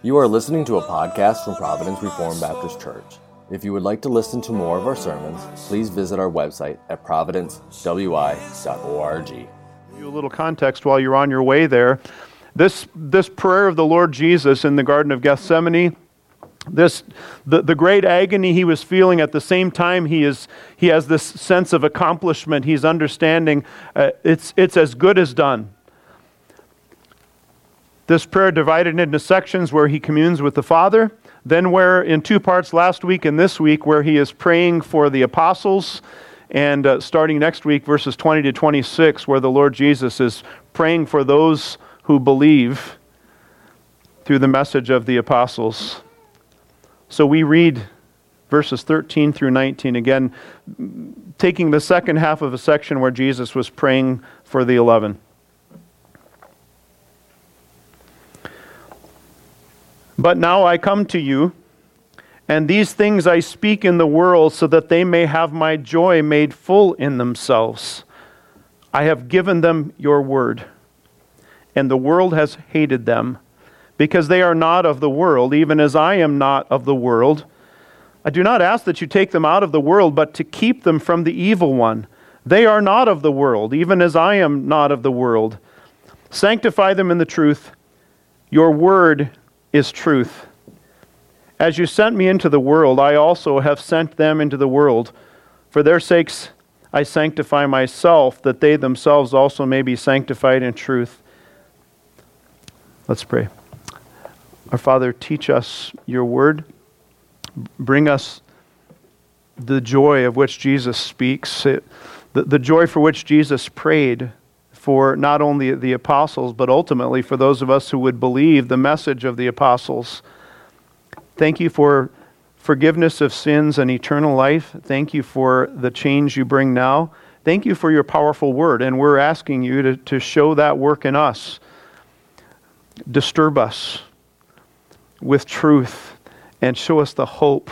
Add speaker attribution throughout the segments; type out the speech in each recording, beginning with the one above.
Speaker 1: You are listening to a podcast from Providence Reformed Baptist Church. If you would like to listen to more of our sermons, please visit our website at providencewi.org.
Speaker 2: You a little context while you're on your way there. This, this prayer of the Lord Jesus in the Garden of Gethsemane, this, the, the great agony he was feeling at the same time he, is, he has this sense of accomplishment. He's understanding uh, it's, it's as good as done. This prayer divided into sections where he communes with the Father, then where in two parts last week and this week where he is praying for the apostles, and uh, starting next week, verses 20 to 26, where the Lord Jesus is praying for those who believe through the message of the apostles. So we read verses 13 through 19 again, taking the second half of a section where Jesus was praying for the eleven. But now I come to you, and these things I speak in the world so that they may have my joy made full in themselves. I have given them your word, and the world has hated them, because they are not of the world, even as I am not of the world. I do not ask that you take them out of the world, but to keep them from the evil one. They are not of the world, even as I am not of the world. Sanctify them in the truth. Your word is truth. As you sent me into the world, I also have sent them into the world. For their sakes I sanctify myself, that they themselves also may be sanctified in truth. Let's pray. Our Father, teach us your word. Bring us the joy of which Jesus speaks, the, joy for which Jesus prayed for not only the apostles, but ultimately for those of us who would believe the message of the apostles. Thank you for forgiveness of sins and eternal life. Thank you for the change you bring now. Thank you for your powerful word, and we're asking you to, to show that work in us. Disturb us with truth and show us the hope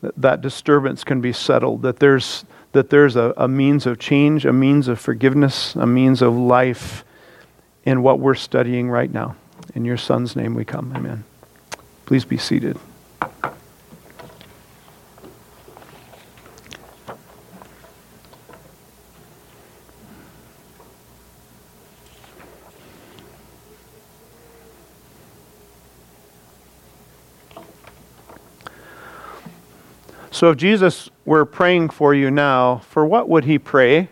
Speaker 2: that that disturbance can be settled, that there's that there's a, a means of change, a means of forgiveness, a means of life in what we're studying right now. In your Son's name we come. Amen. Please be seated. So if Jesus were praying for you now, for what would he pray?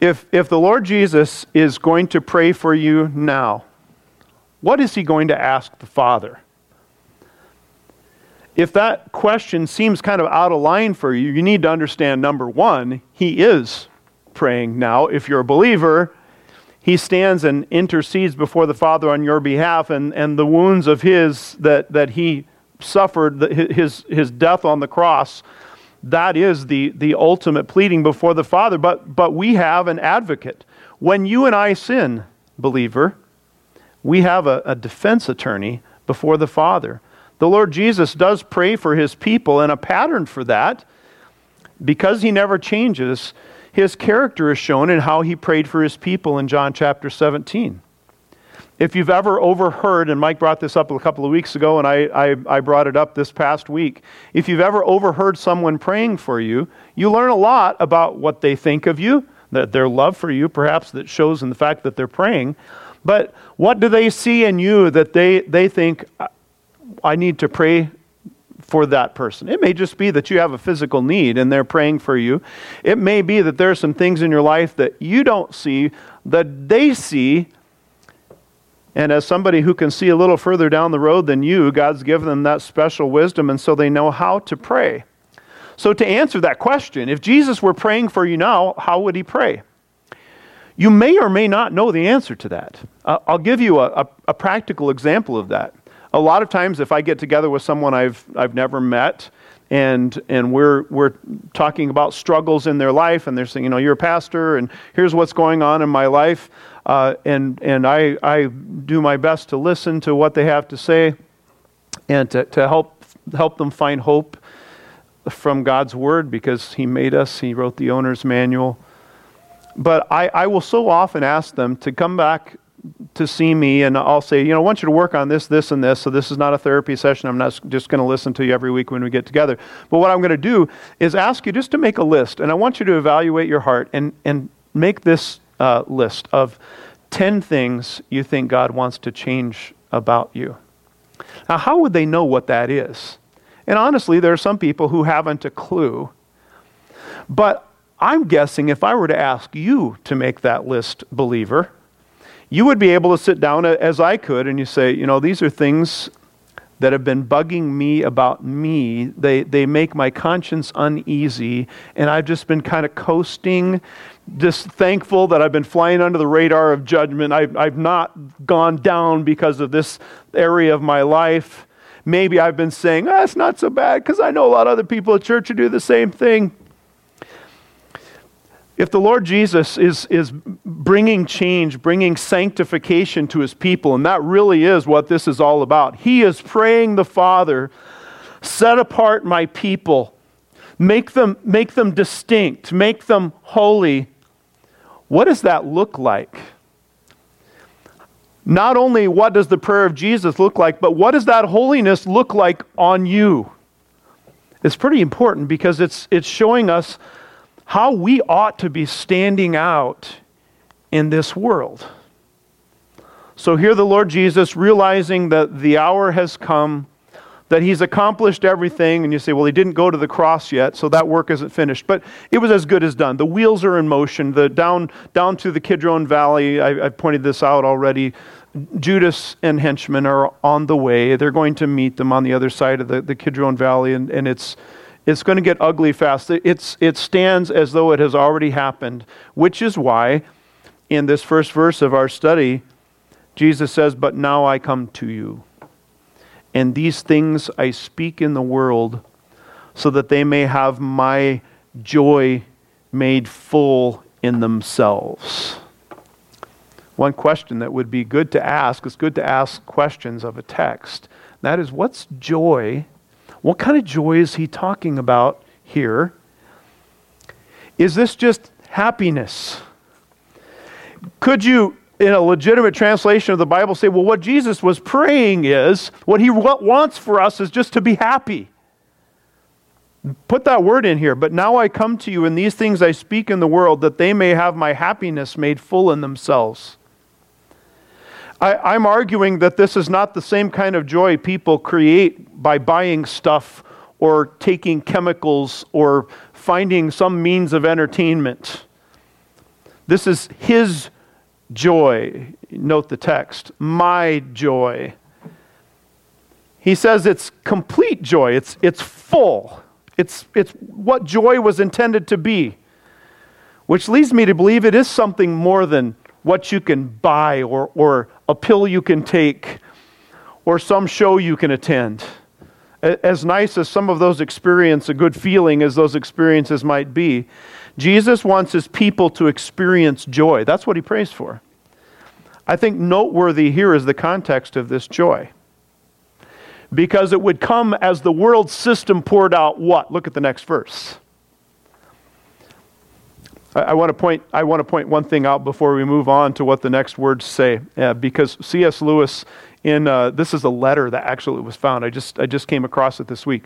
Speaker 2: If, if the Lord Jesus is going to pray for you now, what is he going to ask the Father? If that question seems kind of out of line for you, you need to understand number one, he is praying now. If you're a believer, he stands and intercedes before the Father on your behalf, and, and the wounds of his that, that he suffered his, his death on the cross, that is the, the ultimate pleading before the Father. But, but we have an advocate. When you and I sin, believer, we have a, a defense attorney before the Father. The Lord Jesus does pray for his people, and a pattern for that, because he never changes, his character is shown in how he prayed for his people in John chapter 17. If you've ever overheard, and Mike brought this up a couple of weeks ago, and I, I, I, brought it up this past week, if you've ever overheard someone praying for you, you learn a lot about what they think of you, that their love for you, perhaps that shows in the fact that they're praying. But what do they see in you that they, they think, I need to pray for that person? It may just be that you have a physical need and they're praying for you. It may be that there are some things in your life that you don't see that they see and as somebody who can see a little further down the road than you, God's given them that special wisdom, and so they know how to pray. So, to answer that question, if Jesus were praying for you now, how would he pray? You may or may not know the answer to that. Uh, I'll give you a, a, a practical example of that. A lot of times, if I get together with someone I've, I've never met, and and we're we're talking about struggles in their life and they're saying you know you're a pastor and here's what's going on in my life uh, and and I I do my best to listen to what they have to say and to, to help help them find hope from God's word because he made us he wrote the owner's manual but I, I will so often ask them to come back to see me and I'll say, you know, I want you to work on this, this, and this. So this is not a therapy session. I'm not just going to listen to you every week when we get together. But what I'm going to do is ask you just to make a list. And I want you to evaluate your heart and, and make this uh, list of 10 things you think God wants to change about you. Now, how would they know what that is? And honestly, there are some people who haven't a clue. But I'm guessing if I were to ask you to make that list, believer, you would be able to sit down as I could and you say, you know, these are things that have been bugging me about me. They, they make my conscience uneasy, and I've just been kind of coasting, just thankful that I've been flying under the radar of judgment. I've, I've not gone down because of this area of my life. Maybe I've been saying, ah, it's not so bad because I know a lot of other people at church who do the same thing. If the Lord Jesus is, is bringing change, bringing sanctification to his people, and that really is what this is all about, he is praying the Father, set apart my people, make them, make them distinct, make them holy. What does that look like? Not only what does the prayer of Jesus look like, but what does that holiness look like on you? It's pretty important because it's, it's showing us how we ought to be standing out in this world. So here, the Lord Jesus, realizing that the hour has come, that he's accomplished everything, and you say, well, he didn't go to the cross yet, so that work isn't finished. But it was as good as done. The wheels are in motion. The down, down to the Kidron Valley, I, I pointed this out already. Judas and henchmen are on the way. They're going to meet them on the other side of the, the Kidron Valley, and, and it's it's going to get ugly fast. It's, it stands as though it has already happened, which is why in this first verse of our study, Jesus says, But now I come to you. And these things I speak in the world so that they may have my joy made full in themselves. One question that would be good to ask, it's good to ask questions of a text. That is, what's joy what kind of joy is he talking about here? Is this just happiness? Could you, in a legitimate translation of the Bible, say, well, what Jesus was praying is, what he wants for us is just to be happy? Put that word in here. But now I come to you, and these things I speak in the world, that they may have my happiness made full in themselves. I, am arguing that this is not the same kind of joy people create by buying stuff or taking chemicals or finding some means of entertainment. This is His joy. Note the text my joy. He says it's complete joy, it's, it's full. It's, it's what joy was intended to be, which leads me to believe it is something more than what you can buy or, or a pill you can take or some show you can attend. As nice as some of those experience, a good feeling as those experiences might be, Jesus wants his people to experience joy. That's what he prays for. I think noteworthy here is the context of this joy. Because it would come as the world system poured out what? Look at the next verse. I, I want to point, I want to point one thing out before we move on to what the next words say, uh, because C.S. Lewis, in uh, this is a letter that actually was found. I just, I just came across it this week.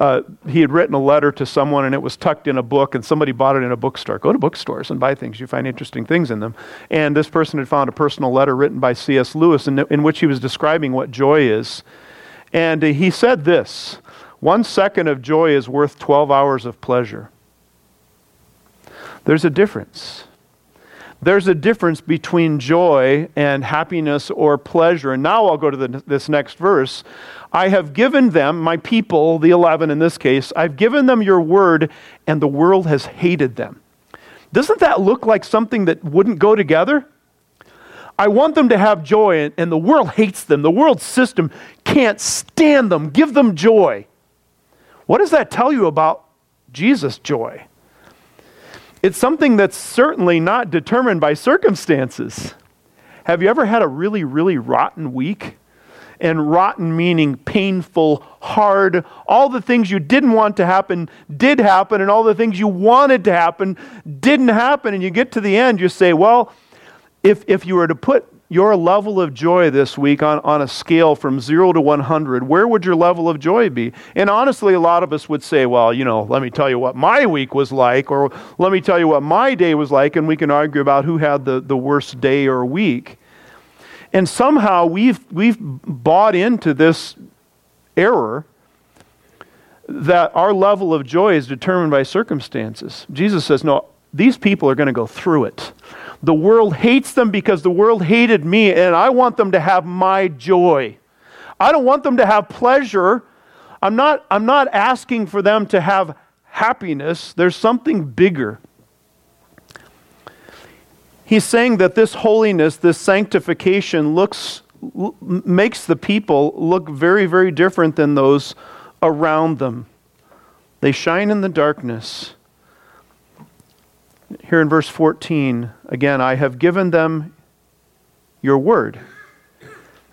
Speaker 2: Uh, he had written a letter to someone and it was tucked in a book and somebody bought it in a bookstore. Go to bookstores and buy things. You find interesting things in them. And this person had found a personal letter written by C.S. Lewis in, in which he was describing what joy is. And uh, he said this One second of joy is worth 12 hours of pleasure. There's a difference. There's a difference between joy and happiness or pleasure. And now I'll go to the, this next verse. I have given them, my people, the 11 in this case, I've given them your word, and the world has hated them. Doesn't that look like something that wouldn't go together? I want them to have joy, and the world hates them. The world system can't stand them. Give them joy. What does that tell you about Jesus' joy? It's something that's certainly not determined by circumstances. Have you ever had a really, really rotten week? And rotten meaning painful, hard. All the things you didn't want to happen did happen, and all the things you wanted to happen didn't happen. And you get to the end, you say, well, if, if you were to put your level of joy this week on, on a scale from 0 to 100, where would your level of joy be? And honestly, a lot of us would say, well, you know, let me tell you what my week was like, or let me tell you what my day was like, and we can argue about who had the, the worst day or week. And somehow we've, we've bought into this error that our level of joy is determined by circumstances. Jesus says, no, these people are going to go through it. The world hates them because the world hated me, and I want them to have my joy. I don't want them to have pleasure. I'm not, I'm not asking for them to have happiness. There's something bigger. He's saying that this holiness, this sanctification, looks, makes the people look very, very different than those around them. They shine in the darkness. Here in verse 14, again, I have given them your word.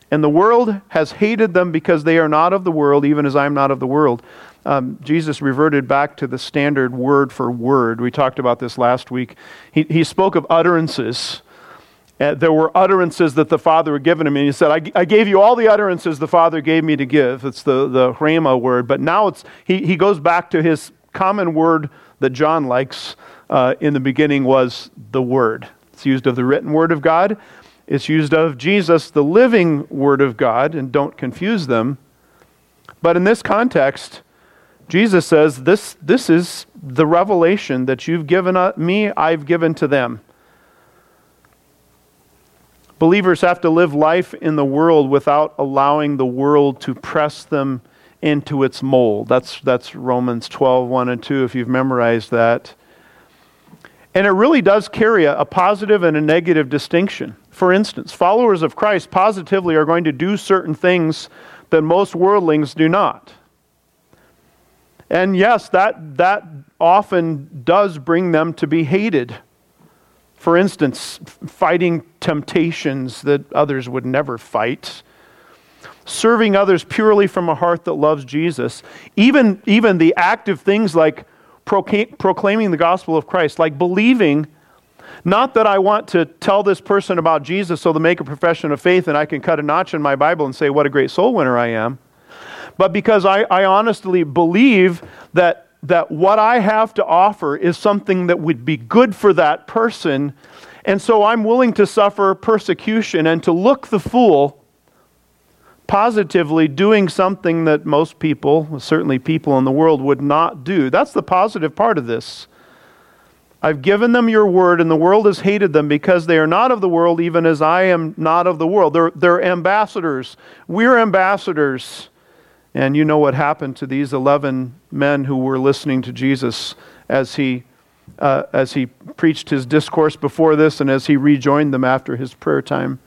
Speaker 2: And the world has hated them because they are not of the world, even as I am not of the world. Um, Jesus reverted back to the standard word for word. We talked about this last week. He, he spoke of utterances. Uh, there were utterances that the Father had given him, and he said, I, I, gave you all the utterances the Father gave me to give. It's the, the rhema word. But now it's, he, he goes back to his common word that John likes uh, in the beginning was the Word. It's used of the written Word of God. It's used of Jesus, the living Word of God, and don't confuse them. But in this context, Jesus says, This, this is the revelation that you've given me, I've given to them. Believers have to live life in the world without allowing the world to press them into its mold. That's, that's Romans 12, 1 and 2, if you've memorized that. And it really does carry a, a positive and a negative distinction. For instance, followers of Christ positively are going to do certain things that most worldlings do not. And yes, that, that often does bring them to be hated. For instance, fighting temptations that others would never fight, serving others purely from a heart that loves Jesus, even, even the active things like proclaiming the gospel of Christ, like believing not that I want to tell this person about Jesus so they make a profession of faith and I can cut a notch in my Bible and say what a great soul winner I am, but because I, I honestly believe that, that what I have to offer is something that would be good for that person. And so I'm willing to suffer persecution and to look the fool positively doing something that most people, certainly people in the world, would not do. That's the positive part of this. I've given them your word, and the world has hated them because they are not of the world, even as I am not of the world. They're, they're ambassadors. We're ambassadors. And you know what happened to these 11 men who were listening to Jesus as he, uh, as he preached his discourse before this and as he rejoined them after his prayer time.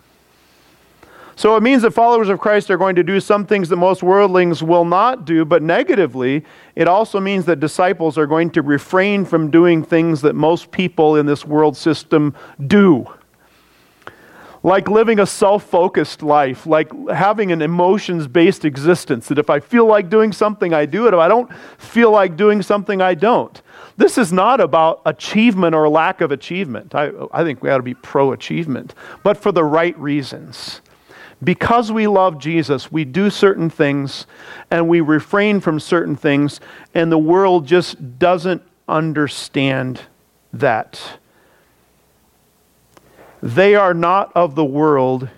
Speaker 2: So it means that followers of Christ are going to do some things that most worldlings will not do, but negatively, it also means that disciples are going to refrain from doing things that most people in this world system do. Like living a self focused life, like having an emotions based existence. That if I feel like doing something, I do it. If I don't feel like doing something, I don't. This is not about achievement or lack of achievement. I, I think we ought to be pro achievement, but for the right reasons because we love Jesus, we do certain things and we refrain from certain things, and the world just doesn't understand that. They are not of the world,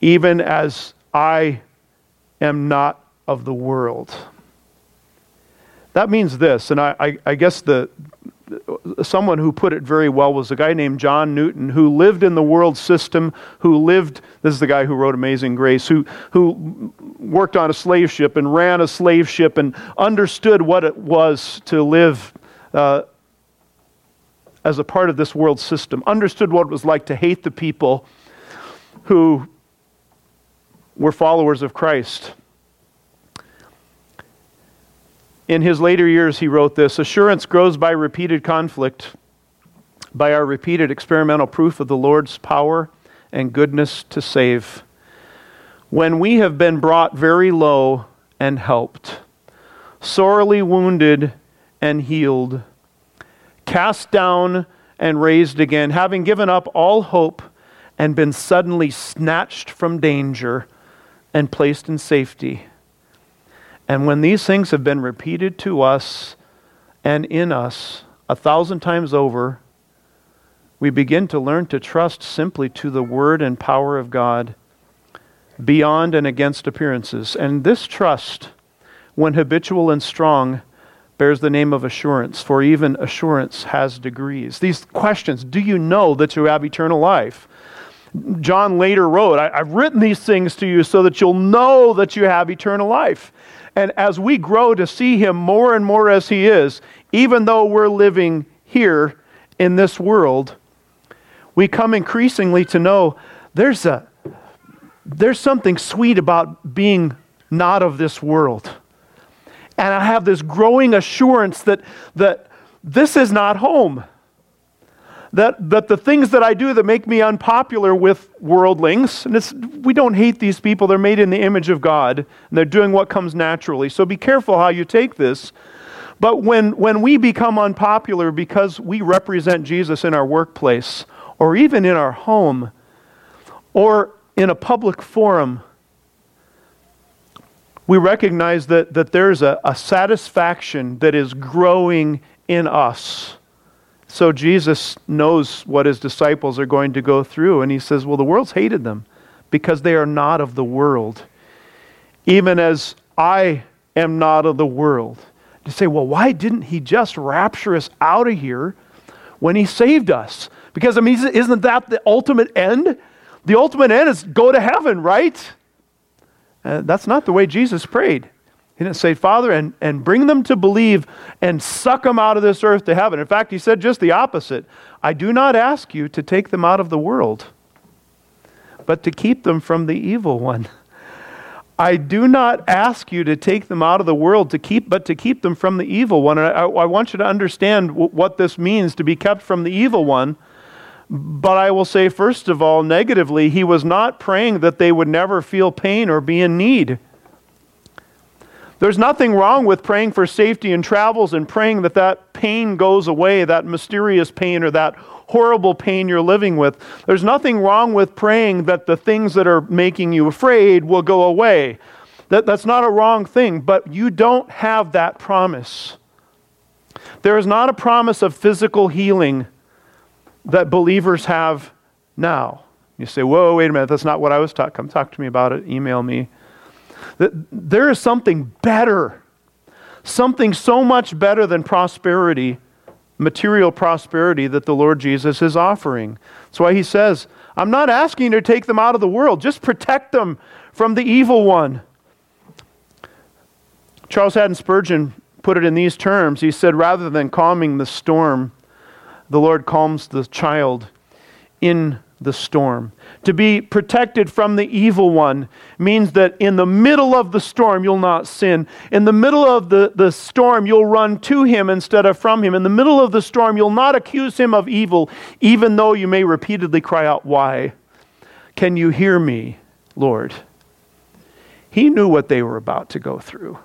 Speaker 2: even as I am not of the world. That means this, and I, I, I guess the, someone who put it very well was a guy named John Newton who lived in the world system, who lived, this is the guy who wrote Amazing Grace, who, who worked on a slave ship and ran a slave ship and understood what it was to live uh, as a part of this world system, understood what it was like to hate the people who were followers of Christ. In his later years, he wrote this Assurance grows by repeated conflict, by our repeated experimental proof of the Lord's power and goodness to save. When we have been brought very low and helped, sorely wounded and healed, cast down and raised again, having given up all hope and been suddenly snatched from danger and placed in safety. And when these things have been repeated to us and in us a thousand times over, we begin to learn to trust simply to the word and power of God beyond and against appearances. And this trust, when habitual and strong, bears the name of assurance, for even assurance has degrees. These questions do you know that you have eternal life? John later wrote, I, have written these things to you so that you'll know that you have eternal life. And as we grow to see him more and more as he is, even though we're living here in this world, we come increasingly to know there's a there's something sweet about being not of this world. And I have this growing assurance that, that this is not home. That, that the things that I do that make me unpopular with worldlings, and we don't hate these people, they're made in the image of God, and they're doing what comes naturally. So be careful how you take this. But when, when we become unpopular because we represent Jesus in our workplace, or even in our home, or in a public forum, we recognize that, that there's a, a satisfaction that is growing in us. So Jesus knows what his disciples are going to go through, and he says, Well, the world's hated them because they are not of the world, even as I am not of the world. To say, Well, why didn't he just rapture us out of here when he saved us? Because, I mean, isn't that the ultimate end? The ultimate end is go to heaven, right? Uh, that's not the way Jesus prayed. He didn't say, Father, and, and bring them to believe and suck them out of this earth to heaven. In fact, he said just the opposite. I do not ask you to take them out of the world, but to keep them from the evil one. I do not ask you to take them out of the world to keep, but to keep them from the evil one. And I, I want you to understand w- what this means to be kept from the evil one. But I will say, first of all, negatively, he was not praying that they would never feel pain or be in need. There's nothing wrong with praying for safety in travels and praying that that pain goes away, that mysterious pain or that horrible pain you're living with. There's nothing wrong with praying that the things that are making you afraid will go away. That, that's not a wrong thing, but you don't have that promise. There is not a promise of physical healing that believers have now. You say, whoa, wait a minute, that's not what I was taught. Come talk to me about it, email me. There is something better, something so much better than prosperity, material prosperity that the Lord Jesus is offering. That's why he says, I'm not asking you to take them out of the world, just protect them from the evil one. Charles Haddon Spurgeon put it in these terms. He said, rather than calming the storm, the Lord calms the child in the storm. To be protected from the evil one means that in the middle of the storm, you'll not sin. In the middle of the, the storm, you'll run to him instead of from him. In the middle of the storm, you'll not accuse him of evil, even though you may repeatedly cry out, Why? Can you hear me, Lord? He knew what they were about to go through.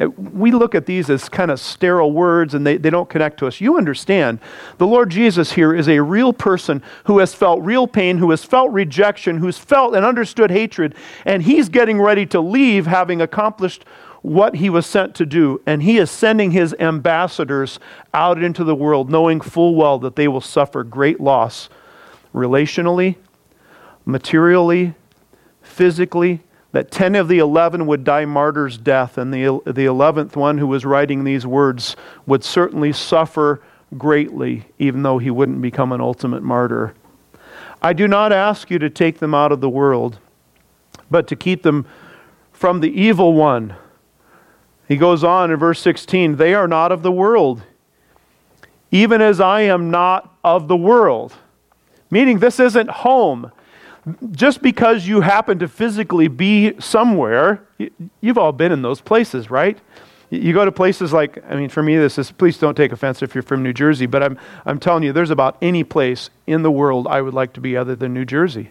Speaker 2: Uh, we look at these as kind of sterile words and they, they don't connect to us. You understand, the Lord Jesus here is a real person who has felt real pain, who has felt rejection, who's felt and understood hatred, and he's getting ready to leave having accomplished what he was sent to do. And he is sending his ambassadors out into the world, knowing full well that they will suffer great loss relationally, materially, physically, that 10 of the 11 would die martyr's death, and the, the 11th one who was writing these words would certainly suffer greatly, even though he wouldn't become an ultimate martyr. I do not ask you to take them out of the world, but to keep them from the evil one. He goes on in verse 16 They are not of the world, even as I am not of the world. Meaning, this isn't home just because you happen to physically be somewhere, you've all been in those places, right? You go to places like, I mean, for me, this is, please don't take offense if you're from New Jersey, but I'm, I'm telling you, there's about any place in the world I would like to be other than New Jersey.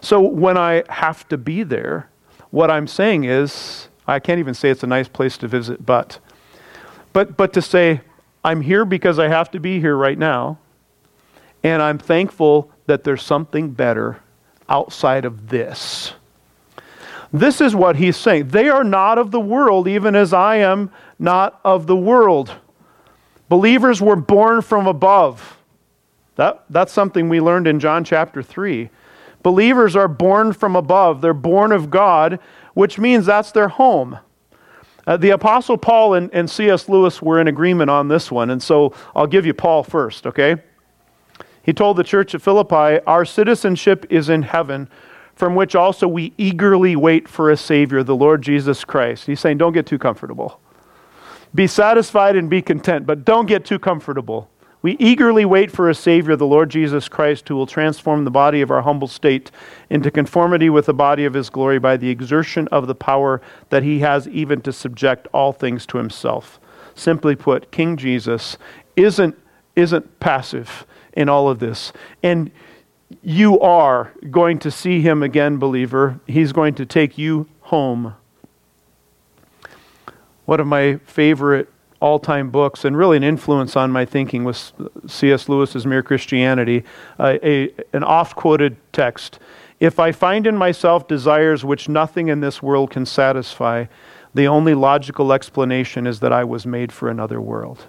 Speaker 2: So when I have to be there, what I'm saying is, I can't even say it's a nice place to visit, but, but, but to say, I'm here because I have to be here right now, And I'm thankful that there's something better outside of this. This is what he's saying. They are not of the world, even as I am not of the world. Believers were born from above. That, that's something we learned in John chapter 3. Believers are born from above, they're born of God, which means that's their home. Uh, the Apostle Paul and, and C.S. Lewis were in agreement on this one, and so I'll give you Paul first, okay? He told the church at Philippi, Our citizenship is in heaven, from which also we eagerly wait for a Savior, the Lord Jesus Christ. He's saying, Don't get too comfortable. Be satisfied and be content, but don't get too comfortable. We eagerly wait for a Savior, the Lord Jesus Christ, who will transform the body of our humble state into conformity with the body of His glory by the exertion of the power that He has even to subject all things to Himself. Simply put, King Jesus isn't, isn't passive in all of this. And you are going to see Him again, believer. He's going to take you home. One of my favorite all time books and really an influence on my thinking was C.S. Lewis's Mere Christianity, uh, a, an oft quoted text. If I find in myself desires which nothing in this world can satisfy, the only logical explanation is that I was made for another world.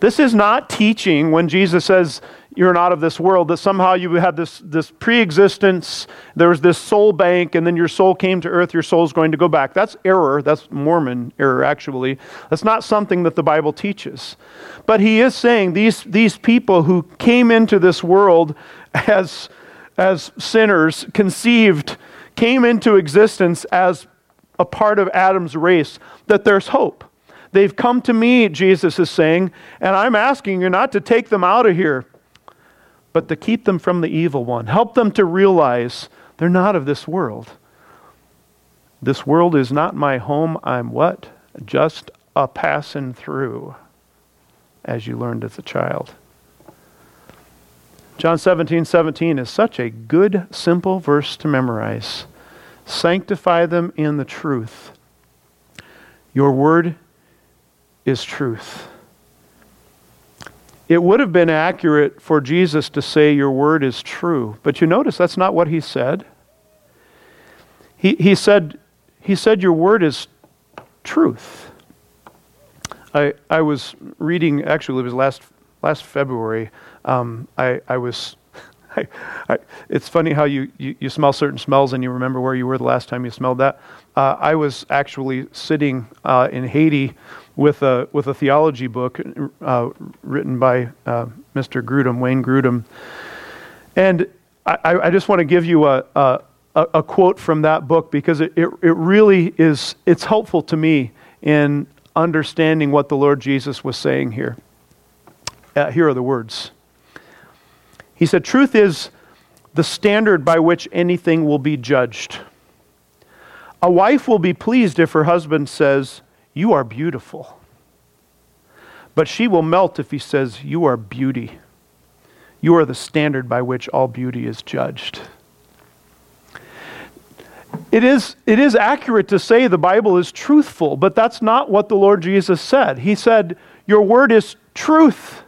Speaker 2: This is not teaching when Jesus says, you're not of this world, that somehow you had this, this pre existence, there was this soul bank, and then your soul came to earth, your soul is going to go back. That's error. That's Mormon error, actually. That's not something that the Bible teaches. But he is saying these, these people who came into this world as, as sinners, conceived, came into existence as a part of Adam's race, that there's hope. They've come to me, Jesus is saying, and I'm asking you not to take them out of here but to keep them from the evil one. Help them to realize they're not of this world. This world is not my home. I'm what? Just a passing through, as you learned as a child. John 17, 17 is such a good, simple verse to memorize. Sanctify them in the truth. Your word is truth. It would have been accurate for Jesus to say, Your word is true. But you notice that's not what he said. He, he, said, he said, Your word is truth. I, I was reading, actually, it was last, last February. Um, I, I was. I, I, it's funny how you, you, you, smell certain smells and you remember where you were the last time you smelled that. Uh, I was actually sitting uh, in Haiti with a with a theology book uh, written by uh, Mr. Grudem, Wayne Grudem, and I, I just want to give you a, a, a quote from that book because it, it, it really is it's helpful to me in understanding what the Lord Jesus was saying here. Uh, here are the words. He said, "Truth is the standard by which anything will be judged." A wife will be pleased if her husband says, you are beautiful. But she will melt if he says, You are beauty. You are the standard by which all beauty is judged. It is, it is accurate to say the Bible is truthful, but that's not what the Lord Jesus said. He said, Your word is truth.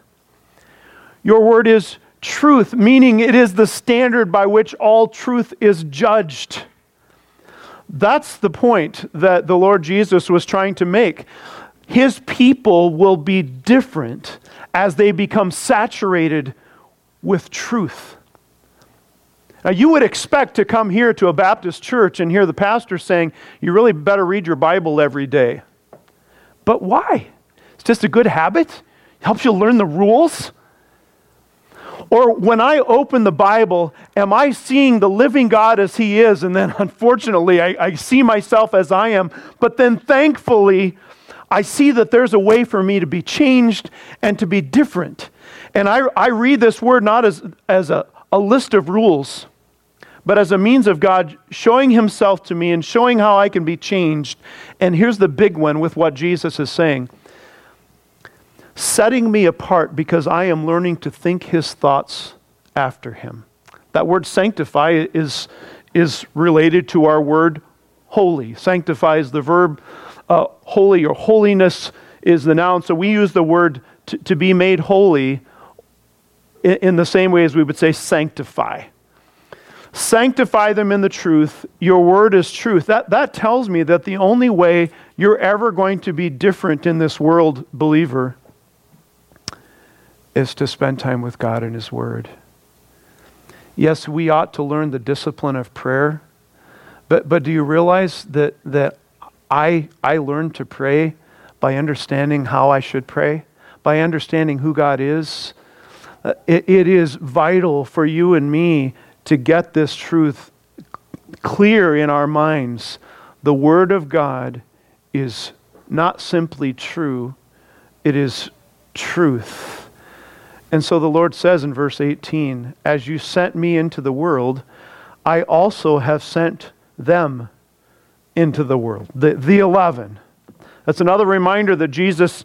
Speaker 2: Your word is truth, meaning it is the standard by which all truth is judged. That's the point that the Lord Jesus was trying to make. His people will be different as they become saturated with truth. Now, you would expect to come here to a Baptist church and hear the pastor saying, You really better read your Bible every day. But why? It's just a good habit? It helps you learn the rules? Or when I open the Bible, am I seeing the living God as He is? And then unfortunately, I, I, see myself as I am. But then thankfully, I see that there's a way for me to be changed and to be different. And I, I read this word not as, as a, a list of rules, but as a means of God showing Himself to me and showing how I can be changed. And here's the big one with what Jesus is saying setting me apart because I am learning to think his thoughts after him. That word sanctify is, is related to our word holy. Sanctify is the verb, uh, holy or holiness is the noun. So we use the word to, to be made holy in, in the same way as we would say sanctify. Sanctify them in the truth. Your word is truth. That, that tells me that the only way you're ever going to be different in this world, believer, is to spend time with God and His Word. Yes, we ought to learn the discipline of prayer, but, but do you realize that, that I, I learned to pray by understanding how I should pray, by understanding who God is? Uh, it, it is vital for you and me to get this truth clear in our minds. The Word of God is not simply true, it is truth. And so the Lord says in verse 18, As you sent me into the world, I also have sent them into the world. The, the 11. That's another reminder that Jesus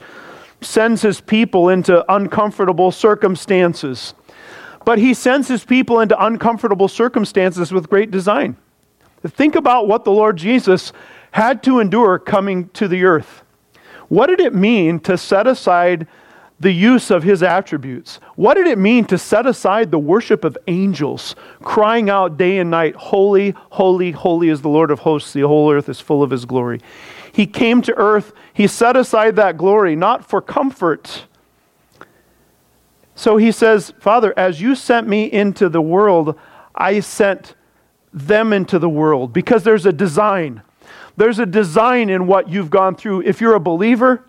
Speaker 2: sends his people into uncomfortable circumstances. But he sends his people into uncomfortable circumstances with great design. Think about what the Lord Jesus had to endure coming to the earth. What did it mean to set aside the use of his attributes? What did it mean to set aside the worship of angels, crying out day and night, Holy, holy, holy is the Lord of hosts, the whole earth is full of his glory? He came to earth, he set aside that glory, not for comfort so he says, Father, as you sent me into the world, I sent them into the world because there's a design. There's a design in what you've gone through. If you're a believer,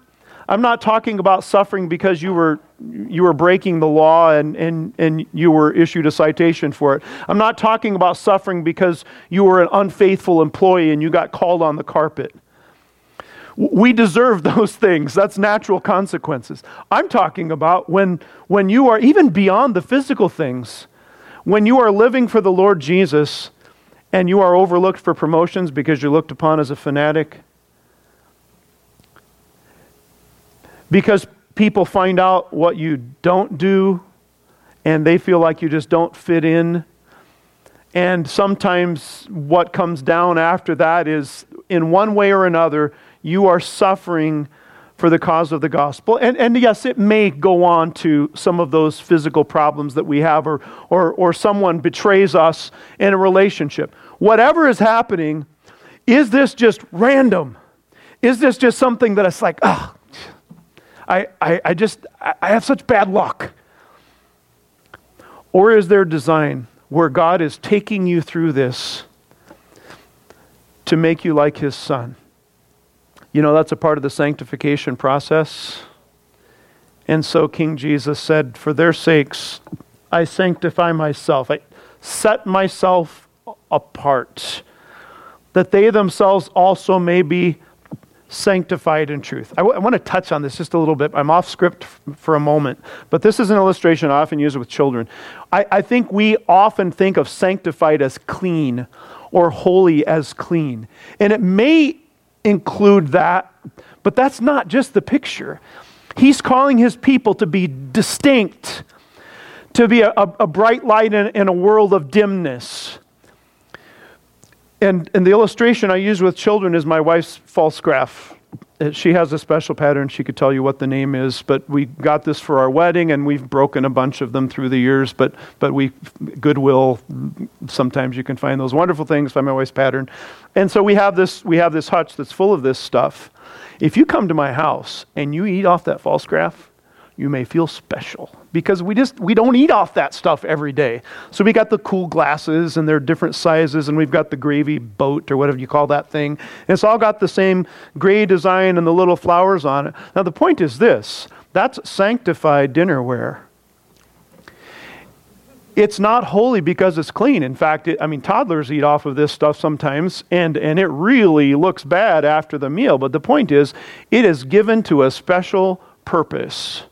Speaker 2: I'm not talking about suffering because you were, you were breaking the law and, and, and you were issued a citation for it. I'm not talking about suffering because you were an unfaithful employee and you got called on the carpet. We deserve those things. That's natural consequences. I'm talking about when, when you are even beyond the physical things, when you are living for the Lord Jesus and you are overlooked for promotions because you're looked upon as a fanatic, because people find out what you don't do and they feel like you just don't fit in. And sometimes what comes down after that is, in one way or another, you are suffering for the cause of the gospel. And, and yes, it may go on to some of those physical problems that we have, or, or, or someone betrays us in a relationship. Whatever is happening, is this just random? Is this just something that it's like, oh, I, I, I just, I have such bad luck? Or is there a design where God is taking you through this to make you like his son? You know, that's a part of the sanctification process. And so King Jesus said, For their sakes, I sanctify myself. I set myself apart, that they themselves also may be sanctified in truth. I, w- I want to touch on this just a little bit. I'm off script f- for a moment, but this is an illustration I often use with children. I, I think we often think of sanctified as clean or holy as clean. And it may include that, but that's not just the picture. He's calling his people to be distinct, to be a, a bright light in, in, a world of dimness. And, and the illustration I use with children is my wife's false graph. Uh, she has a special pattern. She could tell you what the name is, but we got this for our wedding, and we've broken a bunch of them through the years. But but we Goodwill. Sometimes you can find those wonderful things. by my wife's pattern, and so we have this we have this hutch that's full of this stuff. If you come to my house and you eat off that false graph, you may feel special because we just we don't eat off that stuff every day. So we got the cool glasses and they're different sizes and we've got the gravy boat or whatever you call that thing. And it's all got the same gray design and the little flowers on it. Now the point is this, that's sanctified dinnerware. It's not holy because it's clean. In fact, it, I mean, toddlers eat off of this stuff sometimes, and, and it really looks bad after the meal. But the point is, it is given to a special purpose.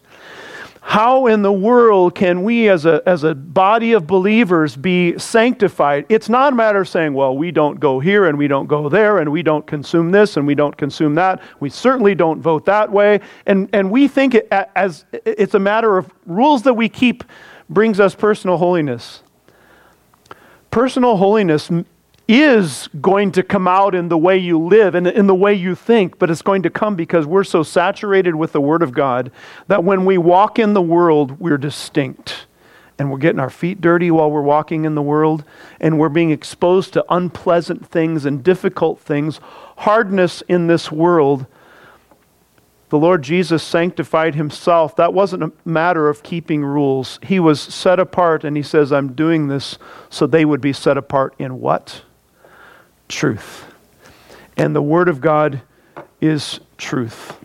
Speaker 2: How in the world can we, as a, as a body of believers, be sanctified? It's not a matter of saying, well, we don't go here and we don't go there and we don't consume this and we don't consume that. We certainly don't vote that way. And, and we think it as it's a matter of rules that we keep brings us personal holiness. Personal holiness is going to come out in the way you live and in the way you think, but it's going to come because we're so saturated with the Word of God that when we walk in the world, we're distinct and we're getting our feet dirty while we're walking in the world, and we're being exposed to unpleasant things and difficult things, hardness in this world, the Lord Jesus sanctified himself. That wasn't a matter of keeping rules. He was set apart, and he says, I'm doing this so they would be set apart in what? Truth. And the Word of God is truth.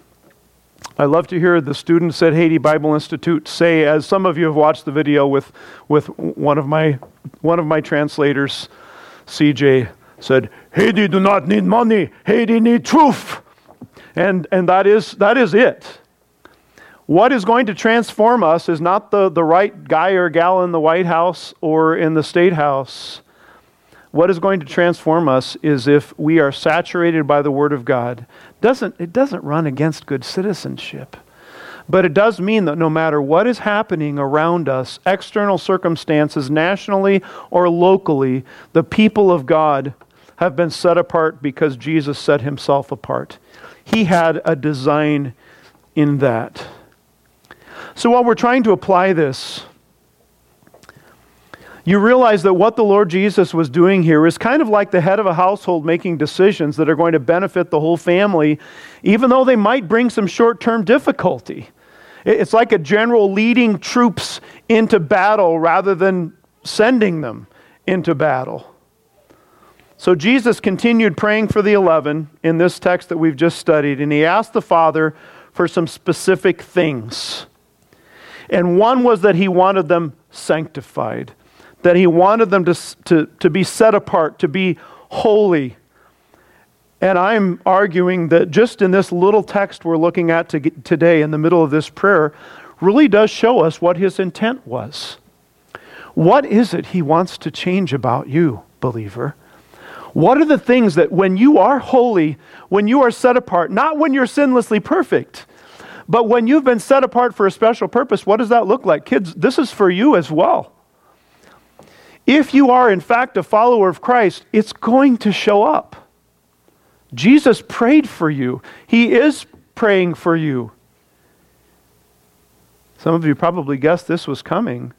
Speaker 2: I love to hear the students at Haiti Bible Institute say, as some of you have watched the video with, with one, of my, one of my translators, CJ, said, Haiti do not need money, Haiti need truth. And, and that, is, that is it. What is going to transform us is not the, the right guy or gal in the White House or in the State House. What is going to transform us is if we are saturated by the Word of God. Doesn't, it doesn't run against good citizenship. But it does mean that no matter what is happening around us, external circumstances, nationally or locally, the people of God have been set apart because Jesus set himself apart. He had a design in that. So while we're trying to apply this, you realize that what the Lord Jesus was doing here is kind of like the head of a household making decisions that are going to benefit the whole family, even though they might bring some short term difficulty. It's like a general leading troops into battle rather than sending them into battle. So Jesus continued praying for the 11 in this text that we've just studied, and he asked the Father for some specific things. And one was that he wanted them sanctified that he wanted them to, to, to be set apart, to be holy. And I'm arguing that just in this little text we're looking at to today, in the middle of this prayer, really does show us what his intent was. What is it he wants to change about you, believer? What are the things that when you are holy, when you are set apart, not when you're sinlessly perfect, but when you've been set apart for a special purpose, what does that look like? Kids, this is for you as well. If you are, in fact, a follower of Christ, it's going to show up. Jesus prayed for you, He is praying for you. Some of you probably guessed this was coming.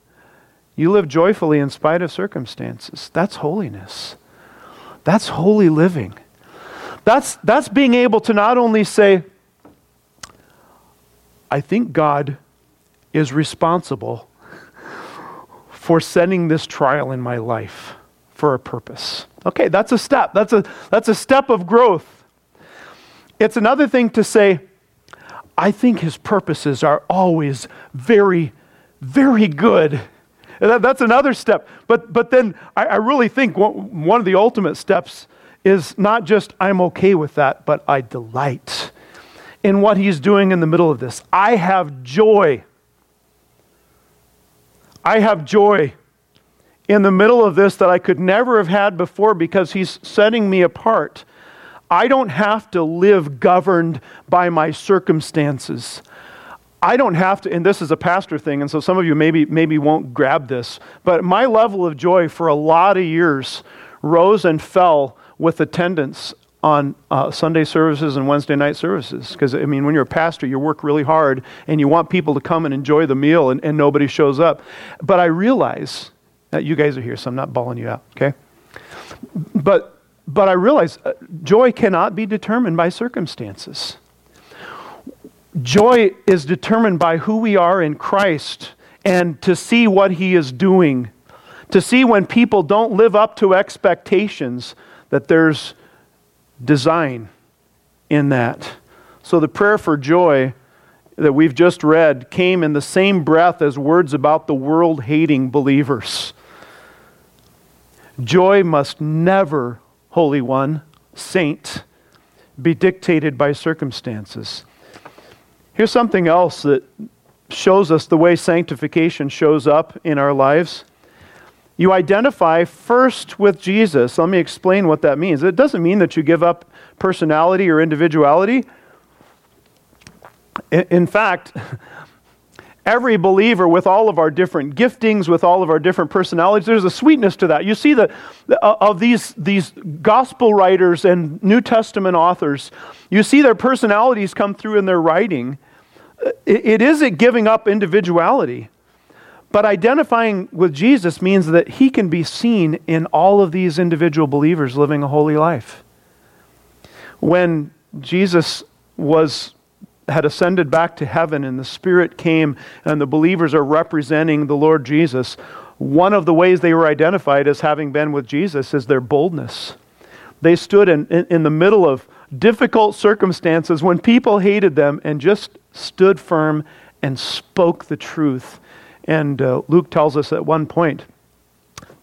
Speaker 2: You live joyfully in spite of circumstances. That's holiness. That's holy living. That's, that's being able to not only say, I think God is responsible for sending this trial in my life for a purpose. Okay, that's a step. That's a, that's a step of growth. It's another thing to say, I think his purposes are always very, very good. That, that's another step. But, but then I, I really think one, one of the ultimate steps is not just I'm okay with that, but I delight in what he's doing in the middle of this. I have joy I have joy in the middle of this that I could never have had before because He's setting me apart. I don't have to live governed by my circumstances. I don't have to, and this is a pastor thing, and so some of you maybe, maybe won't grab this, but my level of joy for a lot of years rose and fell with attendance on uh, Sunday services and Wednesday night services. Because, I mean, when you're a pastor, you work really hard and you want people to come and enjoy the meal and, and nobody shows up. But I realize that you guys are here, so I'm not bawling you out, okay? But, but I realize uh, joy cannot be determined by circumstances. Joy is determined by who we are in Christ and to see what He is doing. To see when people don't live up to expectations, that there's design in that. So the prayer for joy that we've just read came in the same breath as words about the world hating believers. Joy must never, Holy One, Saint, be dictated by circumstances. Here's something else that shows us the way sanctification shows up in our lives. You identify first with Jesus. Let me explain what that means. It doesn't mean that you give up personality or individuality. In fact, every believer with all of our different giftings, with all of our different personalities, there's a sweetness to that. You see the uh, of these these gospel writers and New Testament authors, you see their personalities come through in their writing. It, it isn't giving up individuality. But identifying with Jesus means that he can be seen in all of these individual believers living a holy life. When Jesus was had ascended back to heaven and the Spirit came and the believers are representing the Lord Jesus, one of the ways they were identified as having been with Jesus is their boldness. They stood in, in, in the middle of difficult circumstances when people hated them and just stood firm and spoke the truth. And uh, Luke tells us at one point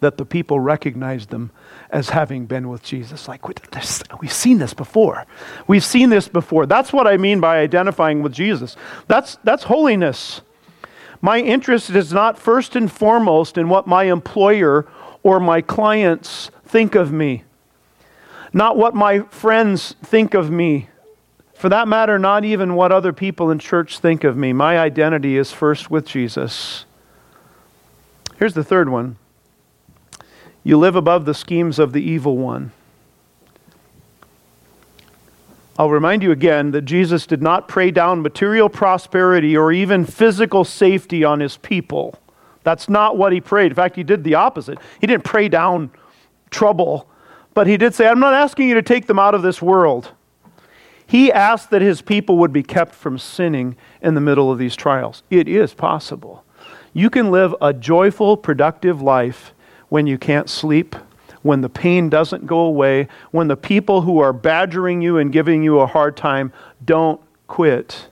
Speaker 2: that the people recognized them as having been with Jesus. Like, we've seen this before. We've seen this before. That's what I mean by identifying with Jesus. That's, that's holiness. My interest is not first and foremost in what my employer or my clients think of me, not what my friends think of me. For that matter, not even what other people in church think of me. My identity is first with Jesus. Here's the third one you live above the schemes of the evil one. I'll remind you again that Jesus did not pray down material prosperity or even physical safety on his people. That's not what he prayed. In fact, he did the opposite. He didn't pray down trouble, but he did say, I'm not asking you to take them out of this world. He asked that his people would be kept from sinning in the middle of these trials. It is possible. You can live a joyful, productive life when you can't sleep, when the pain doesn't go away, when the people who are badgering you and giving you a hard time don't quit.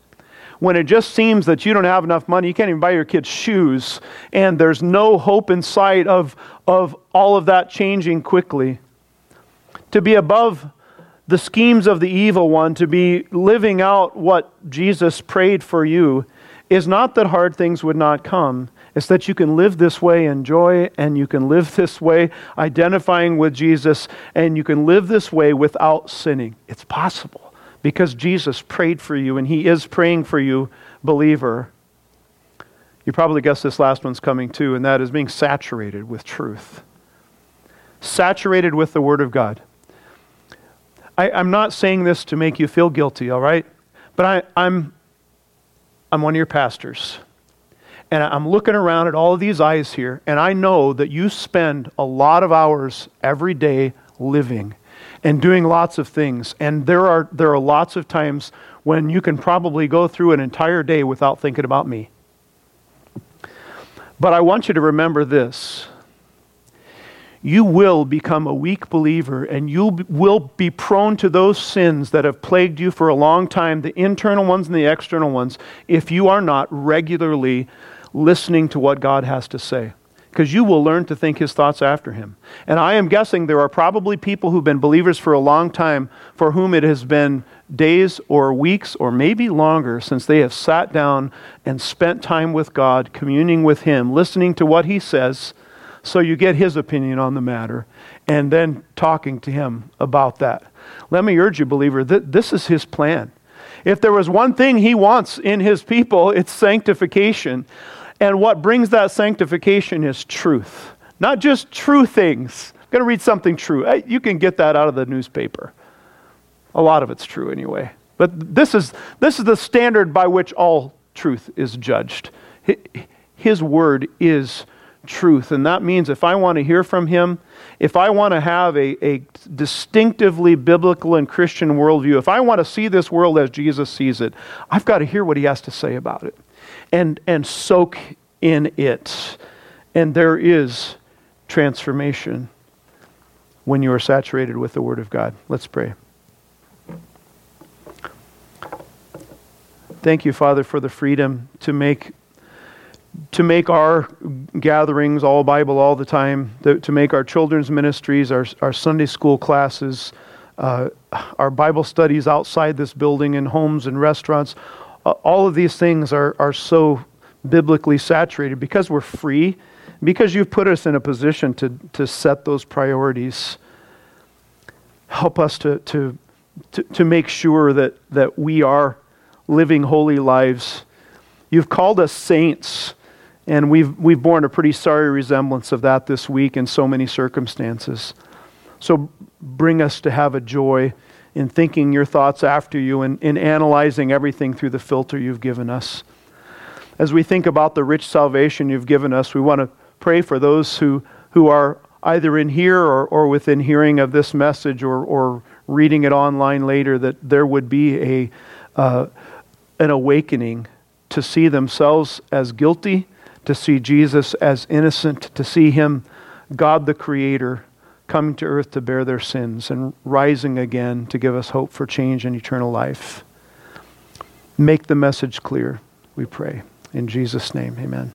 Speaker 2: When it just seems that you don't have enough money, you can't even buy your kids shoes, and there's no hope in sight of, of all of that changing quickly. To be above the schemes of the evil one, to be living out what Jesus prayed for you, is not that hard things would not come. It's that you can live this way in joy, and you can live this way identifying with Jesus, and you can live this way without sinning. It's possible because Jesus prayed for you, and He is praying for you, believer. You probably guessed this last one's coming too, and that is being saturated with truth. Saturated with the Word of God. I, am not saying this to make you feel guilty, all right? But I, I'm, I'm one of your pastors. And I'm looking around at all of these eyes here, and I know that you spend a lot of hours every day living and doing lots of things. And there are, there are lots of times when you can probably go through an entire day without thinking about me. But I want you to remember this you will become a weak believer and you will be prone to those sins that have plagued you for a long time, the internal ones and the external ones, if you are not regularly listening to what God has to say. Because you will learn to think his thoughts after him. And I am guessing there are probably people who've been believers for a long time for whom it has been days or weeks or maybe longer since they have sat down and spent time with God, communing with him, listening to what he says, so you get his opinion on the matter, and then talking to him about that. Let me urge you, believer, that this is his plan. If there was one thing he wants in his people, it's sanctification. And what brings that sanctification is truth. Not just true things. I'm going to read something true. You can get that out of the newspaper. A lot of it's true anyway. But this is, this is the standard by which all truth is judged. His word is truth. And that means if I want to hear from him, if I want to have a, a distinctively biblical and Christian worldview, if I want to see this world as Jesus sees it, I've got to hear what he has to say about it and, and soak in it. And there is transformation when you are saturated with the Word of God. Let's pray. Thank you, Father, for the freedom to make to make our gatherings all Bible all the time, to make our children's ministries, our, our Sunday school classes, uh, our Bible studies outside this building in homes and restaurants, Uh, all of these things are, are so biblically saturated because we're free, because you've put us in a position to, to set those priorities. Help us to, to, to, to make sure that, that we are living holy lives. You've called us saints, and we've, we've borne a pretty sorry resemblance of that this week in so many circumstances. So bring us to have a joy in thinking your thoughts after you and in analyzing everything through the filter you've given us. as we think about the rich salvation you've given us, we want to pray for those who, who are either in here or, or within hearing of this message or, or reading it online later, that there would be a, uh, an awakening to see themselves as guilty, to see Jesus as innocent, to see Him, God the Creator, coming to earth to bear their sins and rising again to give us hope for change and eternal life. Make the message clear, we pray. In Jesus' name, amen.